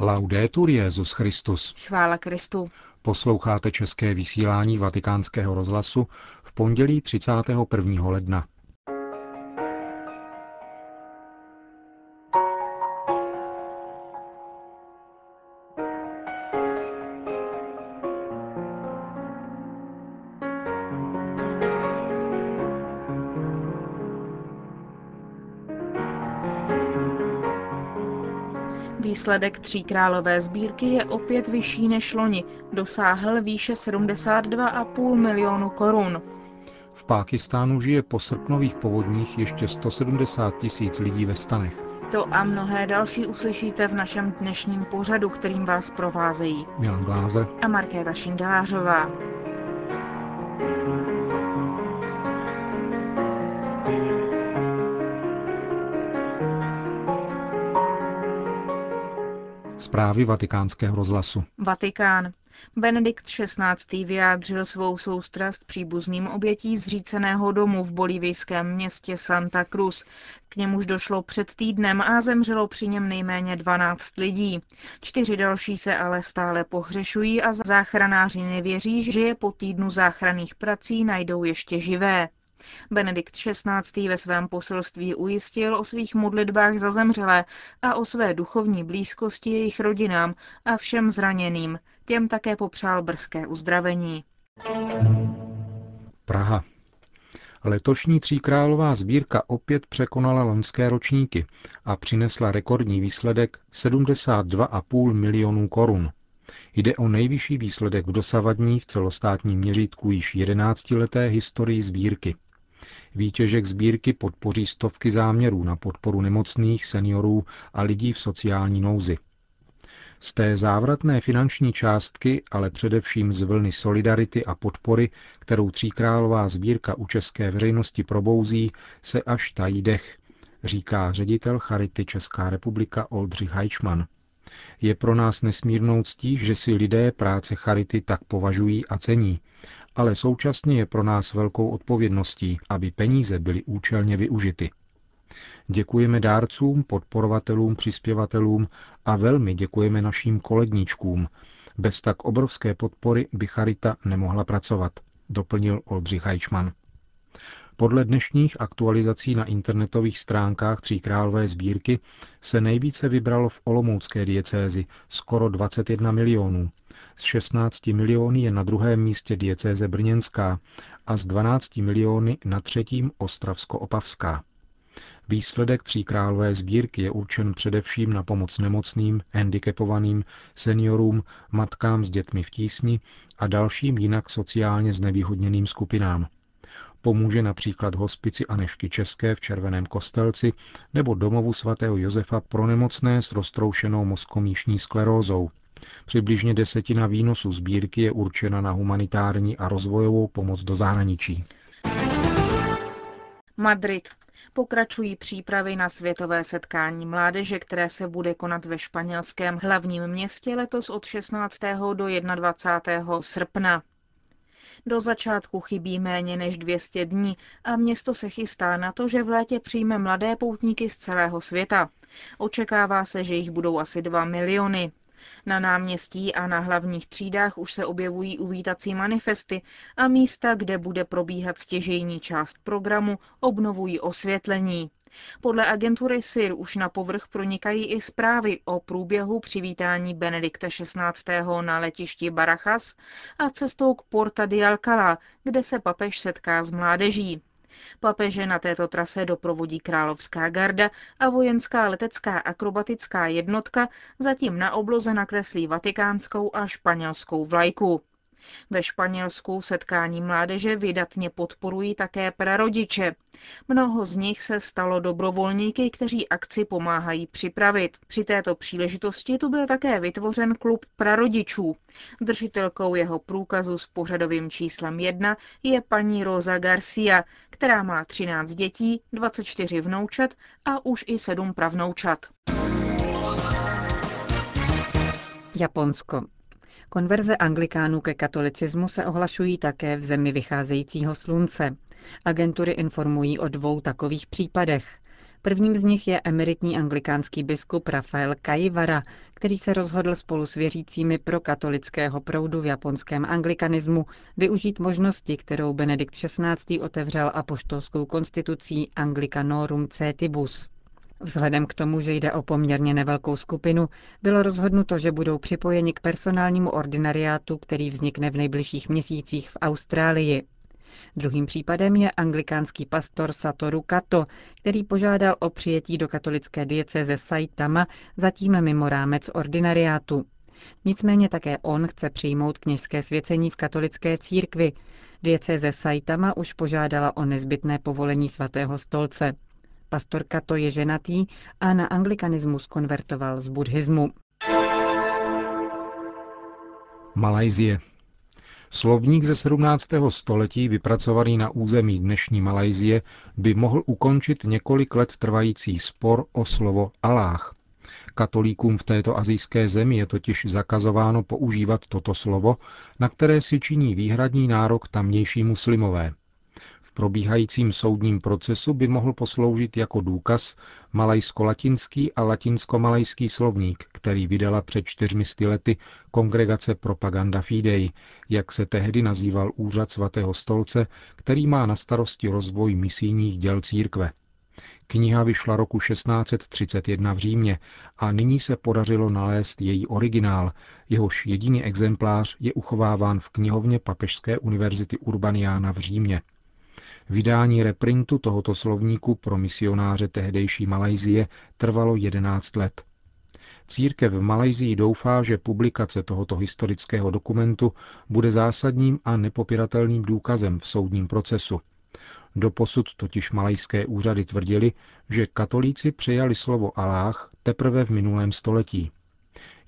Laudetur Jezus Christus. Chvála Kristu. Posloucháte české vysílání Vatikánského rozhlasu v pondělí 31. ledna. Výsledek tříkrálové sbírky je opět vyšší než loni, dosáhl výše 72,5 milionu korun. V Pákistánu žije po srpnových povodních ještě 170 tisíc lidí ve stanech. To a mnohé další uslyšíte v našem dnešním pořadu, kterým vás provázejí Milan Glázer a Markéta Šindelářová. Zprávy vatikánského rozhlasu. Vatikán. Benedikt XVI. vyjádřil svou soustrast příbuzným obětí zříceného domu v bolivijském městě Santa Cruz. K němuž došlo před týdnem a zemřelo při něm nejméně 12 lidí. Čtyři další se ale stále pohřešují a záchranáři nevěří, že je po týdnu záchranných prací najdou ještě živé. Benedikt XVI. ve svém poselství ujistil o svých modlitbách za zemřelé a o své duchovní blízkosti jejich rodinám a všem zraněným. Těm také popřál brzké uzdravení. Praha. Letošní tříkrálová sbírka opět překonala loňské ročníky a přinesla rekordní výsledek 72,5 milionů korun. Jde o nejvyšší výsledek v dosavadní v celostátním měřítku již 11-leté historii sbírky. Výtěžek sbírky podpoří stovky záměrů na podporu nemocných, seniorů a lidí v sociální nouzi. Z té závratné finanční částky, ale především z vlny solidarity a podpory, kterou tříkrálová sbírka u české veřejnosti probouzí, se až tají dech, říká ředitel Charity Česká republika Oldřich Hajčman. Je pro nás nesmírnou ctí, že si lidé práce Charity tak považují a cení, ale současně je pro nás velkou odpovědností, aby peníze byly účelně využity. Děkujeme dárcům, podporovatelům, přispěvatelům a velmi děkujeme našim kolegníčkům. Bez tak obrovské podpory by Charita nemohla pracovat, doplnil Oldřich Hajčman. Podle dnešních aktualizací na internetových stránkách Tříkrálové sbírky se nejvíce vybralo v Olomoucké diecézi skoro 21 milionů. Z 16 miliony je na druhém místě diecéze Brněnská a z 12 miliony na třetím Ostravsko-Opavská. Výsledek tříkrálové sbírky je určen především na pomoc nemocným, handicapovaným, seniorům, matkám s dětmi v tísni a dalším jinak sociálně znevýhodněným skupinám. Pomůže například hospici Anešky České v Červeném kostelci nebo domovu svatého Josefa pro nemocné s roztroušenou mozkomíšní sklerózou. Přibližně desetina výnosu sbírky je určena na humanitární a rozvojovou pomoc do zahraničí. Madrid. Pokračují přípravy na světové setkání mládeže, které se bude konat ve španělském hlavním městě letos od 16. do 21. srpna. Do začátku chybí méně než 200 dní a město se chystá na to, že v létě přijme mladé poutníky z celého světa. Očekává se, že jich budou asi 2 miliony. Na náměstí a na hlavních třídách už se objevují uvítací manifesty a místa, kde bude probíhat stěžejní část programu, obnovují osvětlení. Podle agentury SIR už na povrch pronikají i zprávy o průběhu přivítání Benedikta XVI. na letišti Barachas a cestou k Porta di Alcalá, kde se papež setká s mládeží. Papeže na této trase doprovodí královská garda a vojenská letecká akrobatická jednotka zatím na obloze nakreslí vatikánskou a španělskou vlajku. Ve Španělsku setkání mládeže vydatně podporují také prarodiče. Mnoho z nich se stalo dobrovolníky, kteří akci pomáhají připravit. Při této příležitosti tu byl také vytvořen klub prarodičů. Držitelkou jeho průkazu s pořadovým číslem 1 je paní Rosa Garcia, která má 13 dětí, 24 vnoučat a už i 7 pravnoučat. Japonsko. Konverze anglikánů ke katolicismu se ohlašují také v zemi vycházejícího slunce. Agentury informují o dvou takových případech. Prvním z nich je emeritní anglikánský biskup Rafael Kajivara, který se rozhodl spolu s věřícími pro katolického proudu v japonském anglikanismu využít možnosti, kterou Benedikt XVI. otevřel apoštolskou konstitucí Anglicanorum Cetibus. Vzhledem k tomu, že jde o poměrně nevelkou skupinu, bylo rozhodnuto, že budou připojeni k personálnímu ordinariátu, který vznikne v nejbližších měsících v Austrálii. Druhým případem je anglikánský pastor Satoru Kato, který požádal o přijetí do katolické diecéze Saitama zatím mimo rámec ordinariátu. Nicméně také on chce přijmout kněžské svěcení v katolické církvi. Diecéze Saitama už požádala o nezbytné povolení svatého stolce. Pastor Kato je ženatý a na anglikanismus konvertoval z buddhismu. Malajzie. Slovník ze 17. století, vypracovaný na území dnešní Malajzie, by mohl ukončit několik let trvající spor o slovo Aláh. Katolíkům v této azijské zemi je totiž zakazováno používat toto slovo, na které si činí výhradní nárok tamnější muslimové. V probíhajícím soudním procesu by mohl posloužit jako důkaz malajsko-latinský a latinsko-malajský slovník, který vydala před čtyřmi lety kongregace Propaganda Fidei, jak se tehdy nazýval úřad svatého stolce, který má na starosti rozvoj misijních děl církve. Kniha vyšla roku 1631 v Římě a nyní se podařilo nalézt její originál, jehož jediný exemplář je uchováván v knihovně Papežské univerzity Urbaniana v Římě. Vydání reprintu tohoto slovníku pro misionáře tehdejší Malajzie trvalo 11 let. Církev v Malajzii doufá, že publikace tohoto historického dokumentu bude zásadním a nepopiratelným důkazem v soudním procesu. Doposud totiž malajské úřady tvrdili, že katolíci přijali slovo Aláh teprve v minulém století.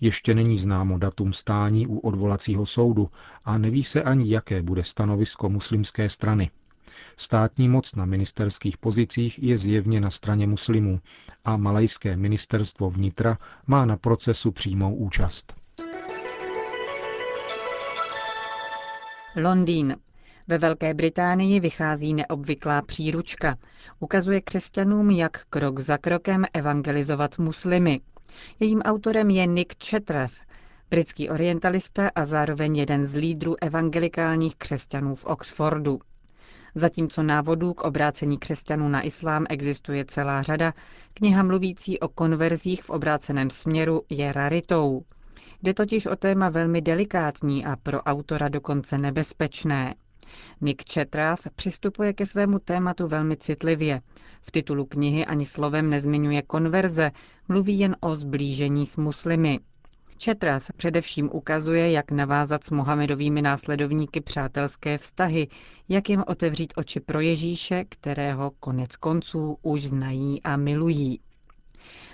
Ještě není známo datum stání u odvolacího soudu a neví se ani, jaké bude stanovisko muslimské strany. Státní moc na ministerských pozicích je zjevně na straně muslimů a malajské ministerstvo vnitra má na procesu přímou účast. Londýn. Ve Velké Británii vychází neobvyklá příručka. Ukazuje křesťanům, jak krok za krokem evangelizovat muslimy. Jejím autorem je Nick Chetrath, britský orientalista a zároveň jeden z lídrů evangelikálních křesťanů v Oxfordu. Zatímco návodů k obrácení křesťanů na islám existuje celá řada, kniha mluvící o konverzích v obráceném směru je raritou. Jde totiž o téma velmi delikátní a pro autora dokonce nebezpečné. Nick Chetrath přistupuje ke svému tématu velmi citlivě. V titulu knihy ani slovem nezmiňuje konverze, mluví jen o zblížení s muslimy. Četrath především ukazuje, jak navázat s Mohamedovými následovníky přátelské vztahy, jak jim otevřít oči pro Ježíše, kterého konec konců už znají a milují.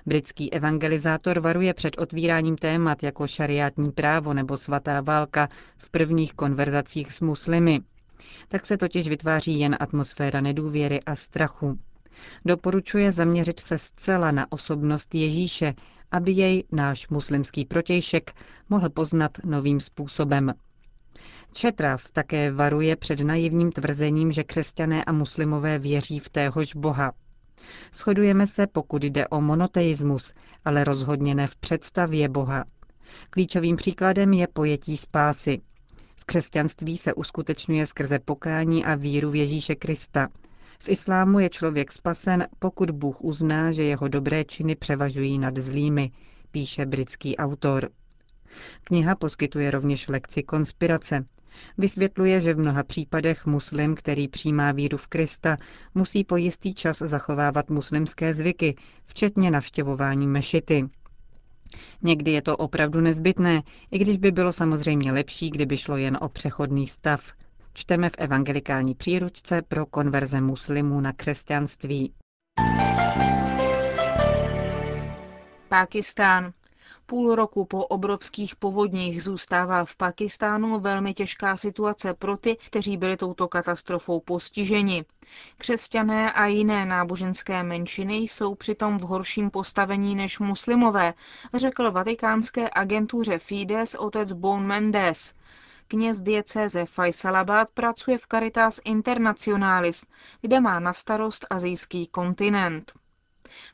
Britský evangelizátor varuje před otvíráním témat jako šariátní právo nebo svatá válka v prvních konverzacích s muslimy. Tak se totiž vytváří jen atmosféra nedůvěry a strachu. Doporučuje zaměřit se zcela na osobnost Ježíše aby jej náš muslimský protějšek mohl poznat novým způsobem. Četrav také varuje před naivním tvrzením, že křesťané a muslimové věří v téhož Boha. Shodujeme se, pokud jde o monoteismus, ale rozhodně ne v představě Boha. Klíčovým příkladem je pojetí spásy. V křesťanství se uskutečňuje skrze pokání a víru v Ježíše Krista – v islámu je člověk spasen, pokud Bůh uzná, že jeho dobré činy převažují nad zlými, píše britský autor. Kniha poskytuje rovněž lekci konspirace. Vysvětluje, že v mnoha případech muslim, který přijímá víru v Krista, musí po jistý čas zachovávat muslimské zvyky, včetně navštěvování mešity. Někdy je to opravdu nezbytné, i když by bylo samozřejmě lepší, kdyby šlo jen o přechodný stav, čteme v evangelikální příručce pro konverze muslimů na křesťanství. Pákistán. Půl roku po obrovských povodních zůstává v Pakistánu velmi těžká situace pro ty, kteří byli touto katastrofou postiženi. Křesťané a jiné náboženské menšiny jsou přitom v horším postavení než muslimové, řekl vatikánské agentuře Fides otec Bon Mendes. Kněz diecéze Faisalabad pracuje v Caritas Internationalis, kde má na starost azijský kontinent.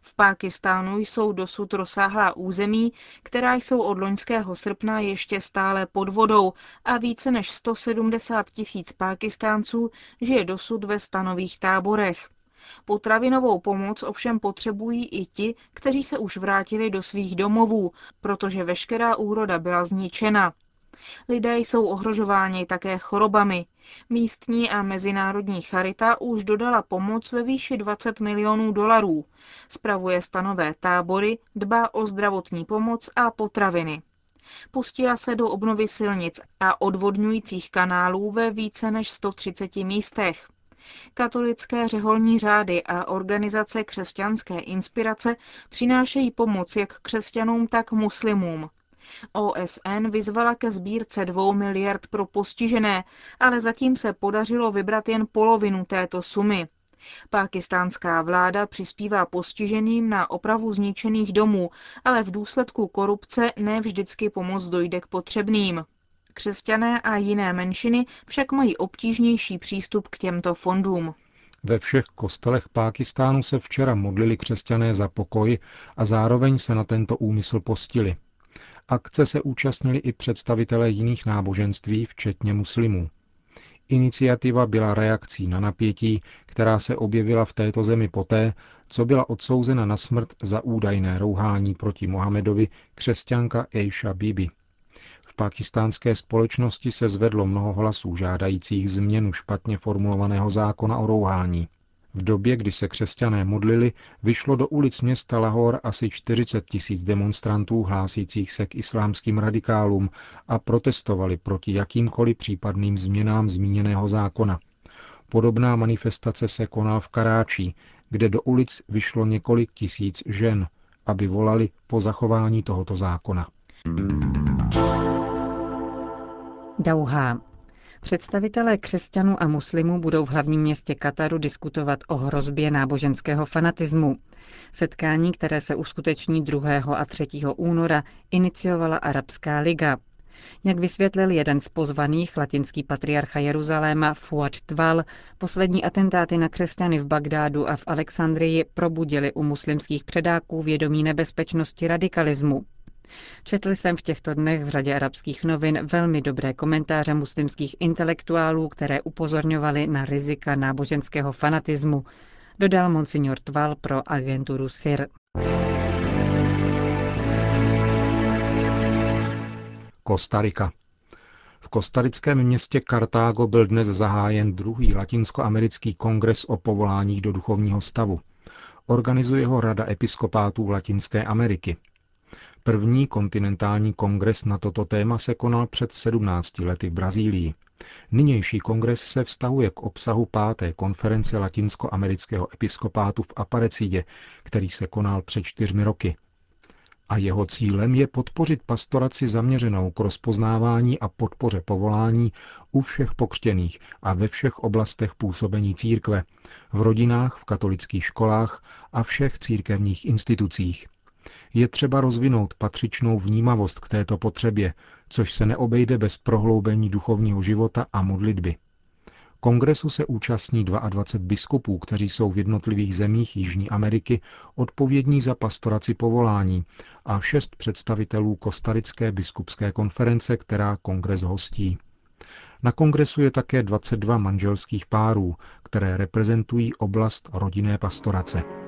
V Pákistánu jsou dosud rozsáhlá území, která jsou od loňského srpna ještě stále pod vodou a více než 170 tisíc Pákistánců žije dosud ve stanových táborech. Potravinovou pomoc ovšem potřebují i ti, kteří se už vrátili do svých domovů, protože veškerá úroda byla zničena. Lidé jsou ohrožováni také chorobami. Místní a mezinárodní charita už dodala pomoc ve výši 20 milionů dolarů. Spravuje stanové tábory, dbá o zdravotní pomoc a potraviny. Pustila se do obnovy silnic a odvodňujících kanálů ve více než 130 místech. Katolické řeholní řády a organizace křesťanské inspirace přinášejí pomoc jak křesťanům, tak muslimům. OSN vyzvala ke sbírce dvou miliard pro postižené, ale zatím se podařilo vybrat jen polovinu této sumy. Pákistánská vláda přispívá postiženým na opravu zničených domů, ale v důsledku korupce ne vždycky pomoc dojde k potřebným. Křesťané a jiné menšiny však mají obtížnější přístup k těmto fondům. Ve všech kostelech Pákistánu se včera modlili křesťané za pokoj a zároveň se na tento úmysl postili. Akce se účastnili i představitelé jiných náboženství, včetně muslimů. Iniciativa byla reakcí na napětí, která se objevila v této zemi poté, co byla odsouzena na smrt za údajné rouhání proti Mohamedovi křesťanka Eisha Bibi. V pakistánské společnosti se zvedlo mnoho hlasů žádajících změnu špatně formulovaného zákona o rouhání. V době, kdy se křesťané modlili, vyšlo do ulic města Lahor asi 40 tisíc demonstrantů hlásících se k islámským radikálům a protestovali proti jakýmkoliv případným změnám zmíněného zákona. Podobná manifestace se konal v Karáčí, kde do ulic vyšlo několik tisíc žen, aby volali po zachování tohoto zákona. Dauhá. Představitelé křesťanů a muslimů budou v hlavním městě Kataru diskutovat o hrozbě náboženského fanatismu. Setkání, které se uskuteční 2. a 3. února, iniciovala Arabská liga. Jak vysvětlil jeden z pozvaných, latinský patriarcha Jeruzaléma Fuad Tval, poslední atentáty na křesťany v Bagdádu a v Alexandrii probudili u muslimských předáků vědomí nebezpečnosti radikalismu. Četl jsem v těchto dnech v řadě arabských novin velmi dobré komentáře muslimských intelektuálů, které upozorňovaly na rizika náboženského fanatismu, dodal monsignor Tval pro agenturu SIR. Kostarika. V kostarickém městě Kartágo byl dnes zahájen druhý latinskoamerický kongres o povoláních do duchovního stavu. Organizuje ho Rada episkopátů Latinské Ameriky. První kontinentální kongres na toto téma se konal před 17 lety v Brazílii. Nynější kongres se vztahuje k obsahu páté konference latinskoamerického episkopátu v Aparecidě, který se konal před čtyřmi roky. A jeho cílem je podpořit pastoraci zaměřenou k rozpoznávání a podpoře povolání u všech pokřtěných a ve všech oblastech působení církve, v rodinách, v katolických školách a všech církevních institucích – je třeba rozvinout patřičnou vnímavost k této potřebě, což se neobejde bez prohloubení duchovního života a modlitby. Kongresu se účastní 22 biskupů, kteří jsou v jednotlivých zemích Jižní Ameriky odpovědní za pastoraci povolání a šest představitelů Kostarické biskupské konference, která kongres hostí. Na kongresu je také 22 manželských párů, které reprezentují oblast rodinné pastorace.